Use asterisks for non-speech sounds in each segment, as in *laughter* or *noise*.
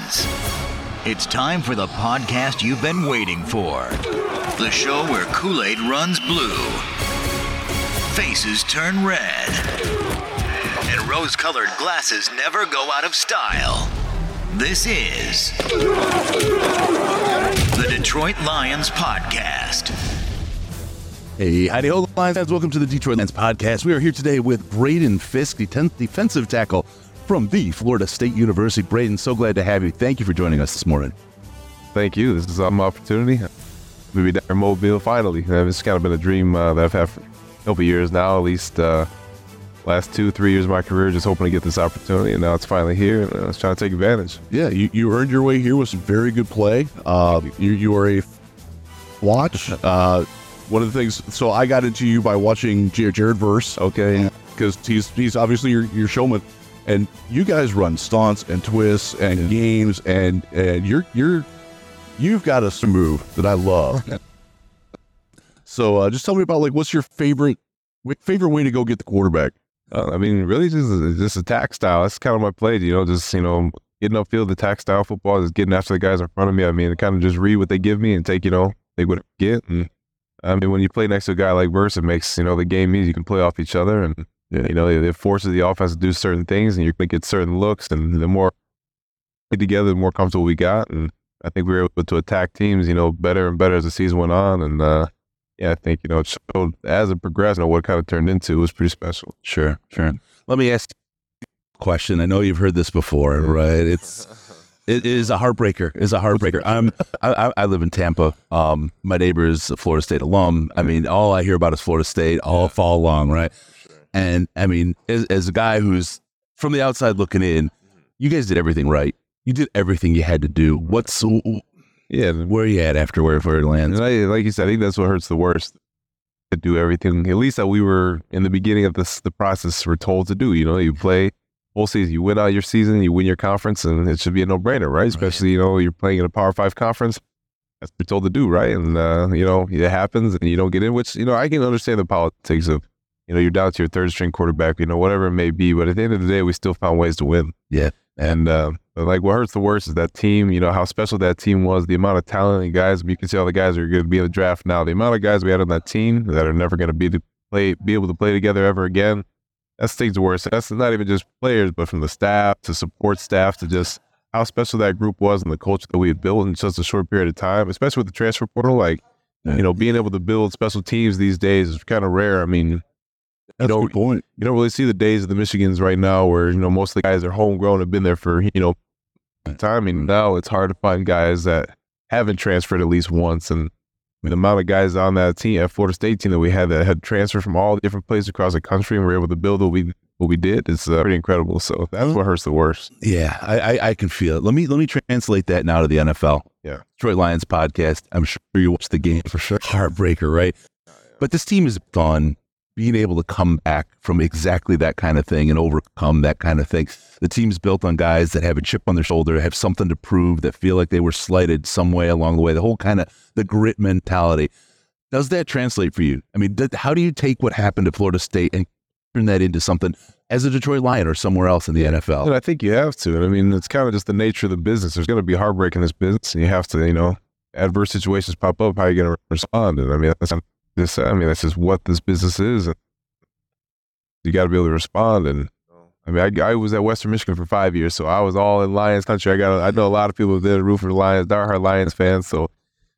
It's time for the podcast you've been waiting for. The show where Kool Aid runs blue, faces turn red, and rose colored glasses never go out of style. This is the Detroit Lions Podcast. Hey, howdy ho, Lions fans. Welcome to the Detroit Lions podcast. We are here today with Braden Fiske, the 10th defensive tackle from the Florida State University. Braden, so glad to have you. Thank you for joining us this morning. Thank you. This is um, an opportunity. Maybe down in Mobile finally. Uh, It's kind of been a dream uh, that I've had for a couple years now, at least uh, last two, three years of my career, just hoping to get this opportunity. And now it's finally here, and I was trying to take advantage. Yeah, you, you earned your way here with some very good play. Uh, you, you are a watch. *laughs* Uh, one of the things, so I got into you by watching Jared, Jared Verse, okay, because he's he's obviously your, your showman, and you guys run stunts and twists and games, and and you're you're you've got a move that I love. *laughs* so uh, just tell me about like what's your favorite favorite way to go get the quarterback? Uh, I mean, really just just attack style. That's kind of my play, you know, just, you know, getting upfield, attack style football, just getting after the guys in front of me. I mean, kind of just read what they give me and take, you know, they what I get. And I mean, when you play next to a guy like Verse, it makes, you know, the game easy. You can play off each other and, you know, it, it forces the offense to do certain things and you're going to get certain looks. And the more we together, the more comfortable we got. And I think we were able to attack teams, you know, better and better as the season went on. And, uh, yeah, I think, you know, it showed as it progressed, you know, what it kind of turned into. It was pretty special. Sure, sure. Let me ask you a question. I know you've heard this before, right? It's it is a heartbreaker. It's a heartbreaker. I'm I, I- live in Tampa. Um, my neighbor is a Florida State alum. I mean, all I hear about is Florida State all fall along, right? And I mean, as, as a guy who's from the outside looking in, you guys did everything right. You did everything you had to do. What's Yeah, where are you at after where, where it lands? And I, like you said, I think that's what hurts the worst. To do everything, at least that we were in the beginning of this, the process we're told to do. You know, you play whole season, you win out your season, you win your conference, and it should be a no brainer, right? Especially you know you're playing in a Power Five conference. That's what you're told to do, right? And uh, you know it happens, and you don't get in. Which you know I can understand the politics of you know you're down to your third string quarterback, you know whatever it may be. But at the end of the day, we still found ways to win. Yeah. And uh, but like what hurts the worst is that team, you know, how special that team was, the amount of talent and guys, you can see all the guys are going to be in the draft now. The amount of guys we had on that team that are never going to be to play, be able to play together ever again. That stings the worst. That's not even just players, but from the staff to support staff to just how special that group was and the culture that we had built in just a short period of time, especially with the transfer portal. Like, you know, being able to build special teams these days is kind of rare. I mean, That's you a know, good point. you don't really see the days of the Michigans right now where, you know, most of the guys are homegrown, have been there for, you know, time. And now it's hard to find guys that haven't transferred at least once. And the amount of guys on that team, at Florida State team that we had that had transferred from all different places across the country and were able to build what we what we did is uh, pretty incredible. So that's what hurts the worst. Yeah, I, I, I can feel it. Let me let me translate that now to the NFL. Yeah. Detroit Lions podcast. I'm sure you watched the game for sure. Heartbreaker, right? But this team is on being able to come back from exactly that kind of thing and overcome that kind of thing. The team's built on guys that have a chip on their shoulder, have something to prove, that feel like they were slighted some way along the way. The whole kind of the grit mentality. Does that translate for you? I mean, how do you take what happened to Florida State and turn that into something as a Detroit Lion or somewhere else in the NFL? And I think you have to. I mean, it's kind of just the nature of the business. There's going to be heartbreak in this business, and you have to, you know, adverse situations pop up. How are you going to respond? And I mean, that's this. I mean, that's just what this business is. And you got to be able to respond. And I mean, I, I was at Western Michigan for five years, so I was all in Lions country. I got I know a lot of people that root for the Lions, diehard Lions fans. So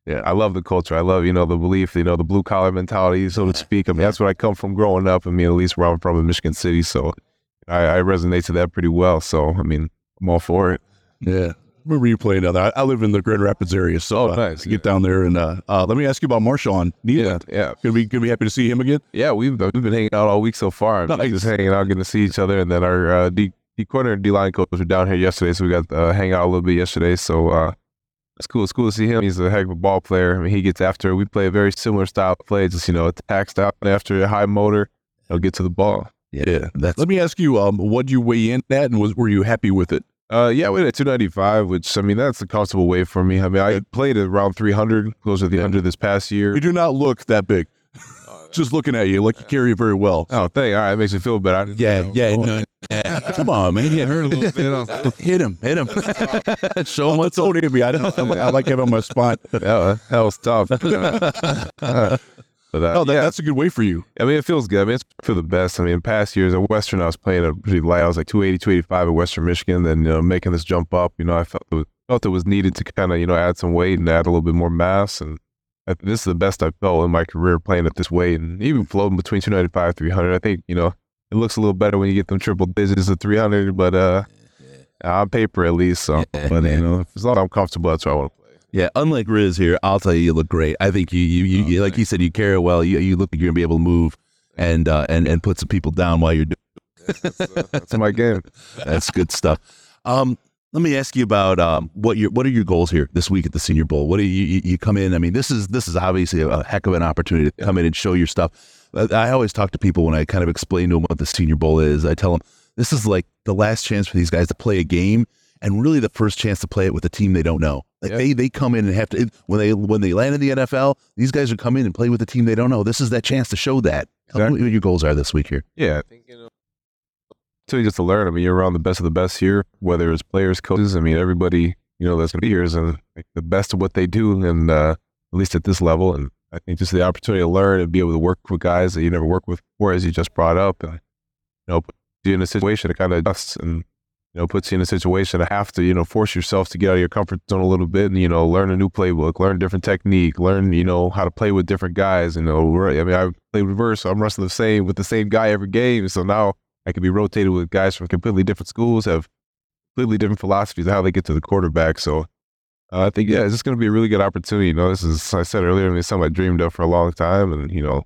yeah, I love the culture. I love you know the belief, you know the blue collar mentality, so to speak. I mean, that's what I come from growing up. I mean, at least where I'm from in Michigan City, so I, I resonate to that pretty well. So I mean, I'm all for it. Yeah. Remember you playing down there? I, I live in the Grand Rapids area, so Oh, uh, nice, to get down there and uh, uh, let me ask you about Marshawn. Yeah, yeah. Gonna be gonna be happy to see him again. Yeah, we've we've been hanging out all week so far. Nice. Just hanging out, getting to see each other, and then our uh, D D corner and D line coach were down here yesterday, so we got uh, hang out a little bit yesterday. So uh, it's cool. It's cool to see him. He's a heck of a ball player. I mean, he gets after. it. We play a very similar style of play, just you know, attack style. After a high motor, he'll get to the ball. Yeah, that's. Let me ask you, um, what you weigh in at, and was were you happy with it? Uh, yeah, we had a 295, which I mean that's a comfortable weight for me. I mean, I played at around 300, close to the 100 this past year. You do not look that big. *laughs* Just looking at you, like you carry it very well. Oh, thank. All right, it makes me feel better. Yeah, know. yeah, no, yeah. Come on, man. Yeah, hurt a little bit. I like, *laughs* hit him, hit him. *laughs* Show him what's on me. I don't. I like, I like having my spot. yeah, that was tough. But, uh, Oh, that, that's a good way for you. I mean, it feels good. I mean, it's for the best. I mean, in past years at Western, I was playing a pretty light. I was like 280, 285 at Western Michigan. Then, you know, making this jump up, you know, I felt it was, felt it was needed to kind of, you know, add some weight and add a little bit more mass. And I, this is the best I felt in my career playing at this weight and even floating between 295, 300. I think, you know, it looks a little better when you get them triple digits of 300, but uh, on paper at least. So, but, you know, as long as I'm comfortable, that's what I want to play. Yeah, unlike Riz here, I'll tell you, you look great. I think you, you, you, you like you said, you carry well. You, you look like you're gonna be able to move and uh, and and put some people down while you're doing. *laughs* That's my game. *laughs* That's good stuff. Um, let me ask you about um, what your what are your goals here this week at the Senior Bowl? What do you, you you come in? I mean, this is this is obviously a heck of an opportunity to come in and show your stuff. I I always talk to people when I kind of explain to them what the Senior Bowl is. I tell them this is like the last chance for these guys to play a game, and really the first chance to play it with a team they don't know. Like Yeah. they they come in and have to when they when they land in the NFL, these guys are come in and play with a team they don't know. This is that chance to show that. Tell me Exactly. what your goals are this week here. Yeah, I you know. So you just to learn. I mean, you're around the best of the best here, whether it's players, coaches. I mean, everybody you know that's gonna be here is uh, like the best of what they do, and uh, at least at this level. And I think just the opportunity to learn and be able to work with guys that you never worked with before, as you just brought up, uh, you know, you in a situation to kind of adjust and you know puts you in a situation to have to you know force yourself to get out of your comfort zone a little bit and you know learn a new playbook, learn different technique, learn you know how to play with different guys. You know? I mean, I play reverse, so I'm wrestling the same with the same guy every game. So now I can be rotated with guys from completely different schools, have completely different philosophies of how they get to the quarterback. So uh, I think yeah, it's just going to be a really good opportunity. You know, this is I said earlier, I mean, it's something I dreamed of for a long time, and you know,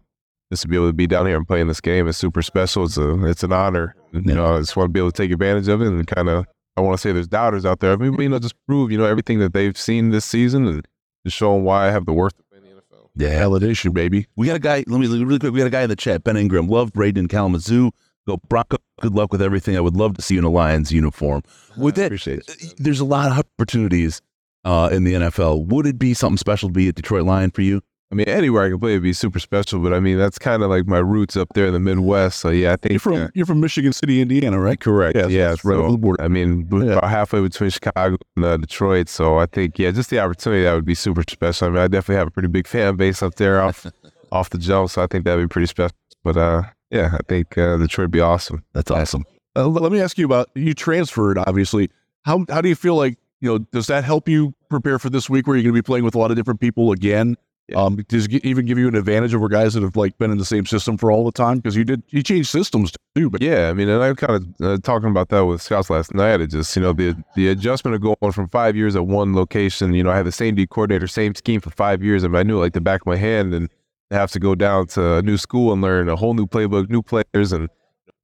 just to be able to be down here and playing this game is super special. It's a it's an honor. And, you know, I just want to be able to take advantage of it and kind of. I want to say there's doubters out there. I mean, you know, just prove you know everything that they've seen this season and just show them why I have the worth to play in the NFL. Yeah, Validation, baby. We got a guy. Let me look really quick. We got a guy in the chat. Ben Ingram. Love Braden Kalamazoo. Go Bronco. Good luck with everything. I would love to see you in a Lions uniform. With that, appreciate it. there's a lot of opportunities uh, in the NFL. Would it be something special to be a Detroit Lion for you? I mean, anywhere I can play would be super special, but I mean, that's kind of like my roots up there in the Midwest. So yeah, I think You're from uh, you're from Michigan City, Indiana, right? Correct. Yeah, Yeah. it's right the border. I mean, Yeah. about halfway between Chicago and uh, Detroit. So I think, yeah, just the opportunity that would be super special. I mean, I definitely have a pretty big fan base up there off *laughs* off the jump. So I think that'd be pretty special. But uh, yeah, I think uh, Detroit would be awesome. That's awesome. Uh, let me ask you about you transferred. Obviously, how how do you feel like you know? Does that help you prepare for this week where you're going to be playing with a lot of different people again? Yeah. Um, does it even give you an advantage over guys that have like been in the same system for all the time? Because you did you changed systems too, but Yeah, I mean, and I kind of uh, talking about that with Scouts last night. It just, you know, the the adjustment of going from five years at one location. You know, I had the same D coordinator, same scheme for five years, and I knew like the back of my hand. And have to go down to a new school and learn a whole new playbook, new players, and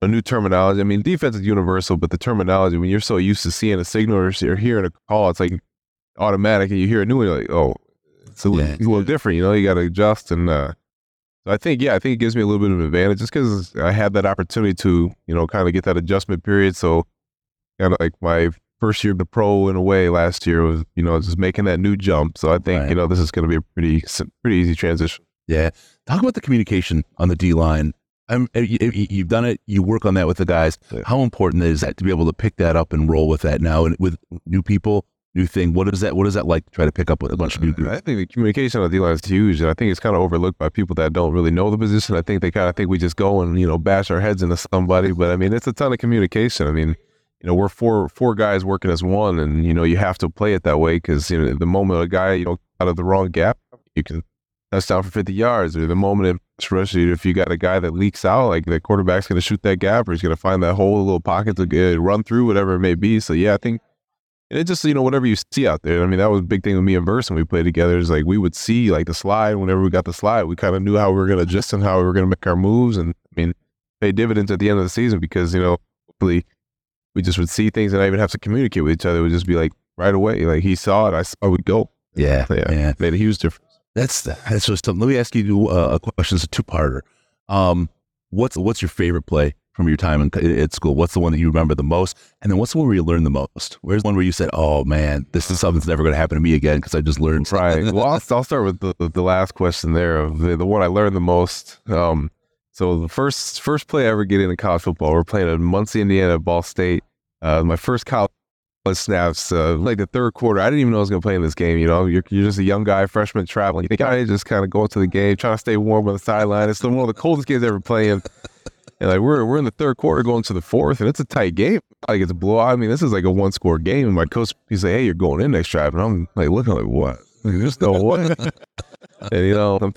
a new terminology. I mean, defense is universal, but the terminology when you're so used to seeing a signal or you're hearing a call, it's like automatic, and you hear a new one, you're like, oh, it's a, little, Yeah. it's a little different. You know, you got to adjust and. uh so I think, yeah, I think it gives me a little bit of an advantage just because I had that opportunity to, you know, kind of get that adjustment period. So, kind of like my first year of the pro in a way last year was, you know, just making that new jump. So I think, Right. you know, this is going to be a pretty, pretty easy transition. Yeah. Talk about the communication on the D line. I'm, you- you've done it. You work on that with the guys. How important is that to be able to pick that up and roll with that now and with new people? New thing. What is that? What is that like? To try to pick up with a bunch of new. Uh, I think the communication on the line is huge, and I think it's kind of overlooked by people that don't really know the position. I think they kind of think we just go and you know bash our heads into somebody, but I mean it's a ton of communication. I mean, you know, we're four four guys working as one, and you know you have to play it that way because you know the moment a guy you know out of the wrong gap, you can that's touchdown for 50 yards, or the moment especially if you got a guy that leaks out, like the quarterback's going to shoot that gap, or he's going to find that whole little pocket to get, run through, whatever it may be. So yeah, I think and it just, you know, whatever you see out there. I mean, that was a big thing with me and Verse when we played together is like we would see like the slide. Whenever we got the slide, we kind of knew how we were going to adjust and how we were going to make our moves. And I mean, pay dividends at the end of the season because, you know, hopefully we just would see things and not even have to communicate with each other. It would just be like right away. Like he saw it, I saw it, would go. Yeah, yeah, yeah. Made a huge difference. That's that's just. Let me ask you uh, a question. It's a two parter. Um, what's what's your favorite play from your time in, at school? What's the one that you remember the most? And then what's the one where you learned the most? Where's the one where you said, "Oh man, this is something that's never going to happen to me again" because I just learned. Right. well, I'll, *laughs* I'll, start with the, the last question there of the, the one I learned the most. Um, so the first first play I ever get into college football, we're playing at Muncie, Indiana, Ball State. Uh, my first college snaps, uh, like the third quarter. I didn't even know I was going to play in this game. You know, you're, you're just a young guy, freshman traveling. You think I just kind of go into the game, trying to stay warm on the sideline. It's one of the coldest games ever playing. And like we're we're in the third quarter going to the fourth, and it's a tight game. Like it's a blowout. I mean, this is like a one score game. And my coach he's like, "Hey, you're going in next drive," and I'm like looking like, "What? Like, there's no way." *laughs* and you know,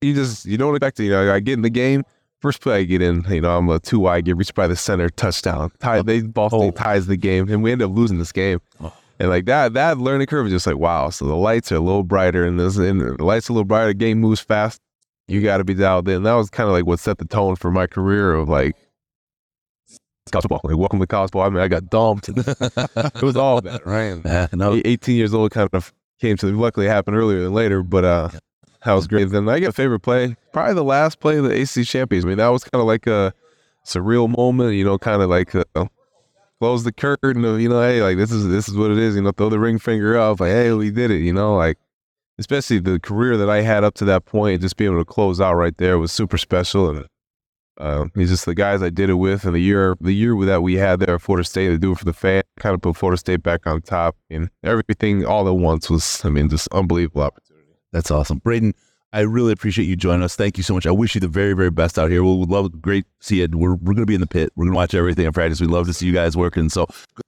you just you don't expect to. You know, I get in the game. First play I get in, you know, I'm a two wide, get reached by the center, touchdown. Tie, oh. they Ball State oh. ties the game, and we end up losing this game. Oh. And like that, that learning curve is just like wow. So the lights are a little brighter, and, this, and the lights are a little brighter. The game moves fast you got to be dialed in. That was kind of like what set the tone for my career of like college football. Like, welcome to college football. I mean, I got dumped. *laughs* it was all that, right? *laughs* Yeah, no. 18 years old kind of came to, luckily happened earlier than later, but uh, that was great. Then I get a favorite play, probably the last play of the ACC champions. I mean, that was kind of like a surreal moment, you know, kind of like uh, close the curtain of, you know, hey, like this is, this is what it is, you know, throw the ring finger up, like, hey, we did it, you know, like, especially the career that I had up to that point, just being able to close out right there was super special. And uh, he's just the guys I did it with, and the year the year that we had there at Florida State to do it for the fan, kind of put Florida State back on top, and everything all at once was, I mean, just unbelievable opportunity. That's awesome, Braden. I really appreciate you joining us. Thank you so much. I wish you the very, very best out here. We'll love great to see you. We're, we're going to be in the pit. We're going to watch everything in practice. We love to see you guys working. So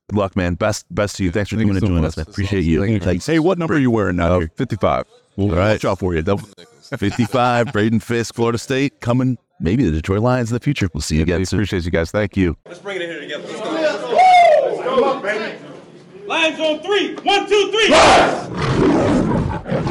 good luck, man. Best best to you. Thanks for coming and so joining us, man. Appreciate awesome. you. Thanks. Hey, what number are you wearing now? Uh, 55. All right. Watch out for you. *laughs* 55, Braden Fiske, Florida State, coming maybe the Detroit Lions in the future. We'll see you again soon. Appreciate you guys. Thank you. Let's bring it in here together. Let's go. Let's go. Let's go. baby. Lions on three. One, two, three.